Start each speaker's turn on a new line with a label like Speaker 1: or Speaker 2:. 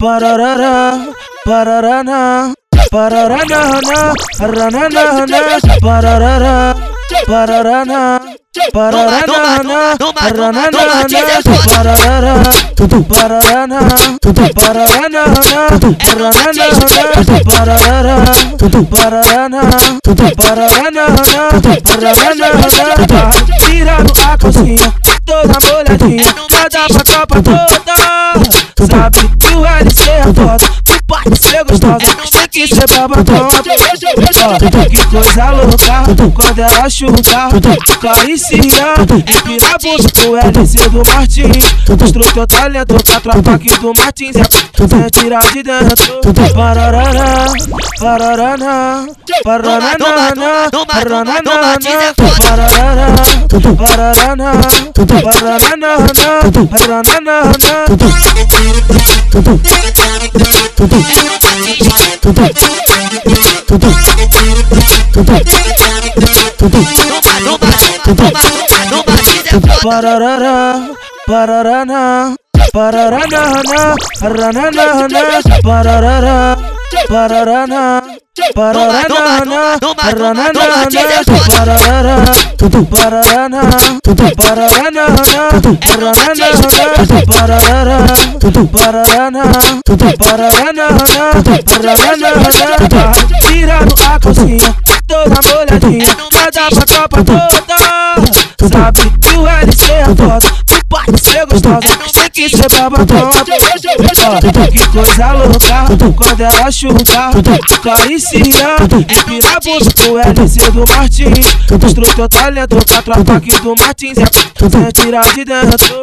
Speaker 1: Parará, parará, parará, parará, parará, parará, Pararana, Pararana, Pararana, Pararana, Pararana, Pararana, Pararana, Pararana, Pararana, tirando a cozinha, toda molhadinha, cada pra tropa toda. Sabe que o LC é foda ser gostosa, que ser babatão. Que coisa louca, quando ela chuta, caricia. Empina a bunda pro LC do Martins. Mostrou teu talento pra tropa aqui do Martins. Sem tirar de dentro. Pararana, pararana, pararana, pararana, pararana, pararana, pararana, pararana. Pararara, pararana, pararana, ranana, pararara, pararana, pararana, ranana, pararara, pararana, pararana, ranana, pararana, pararana, pararana, pararana, tirando a cozinha, toda molhadinha, cada pra tropa toda, sabe que o LC é foda pode ser gostosa, que ser babatão. Que coisa louca, quando ela chuta, caricia. Empina a bunda pro LC do Martins. Mostrou teu talento pra tropa aqui do Martins. Sem tirar de dentro.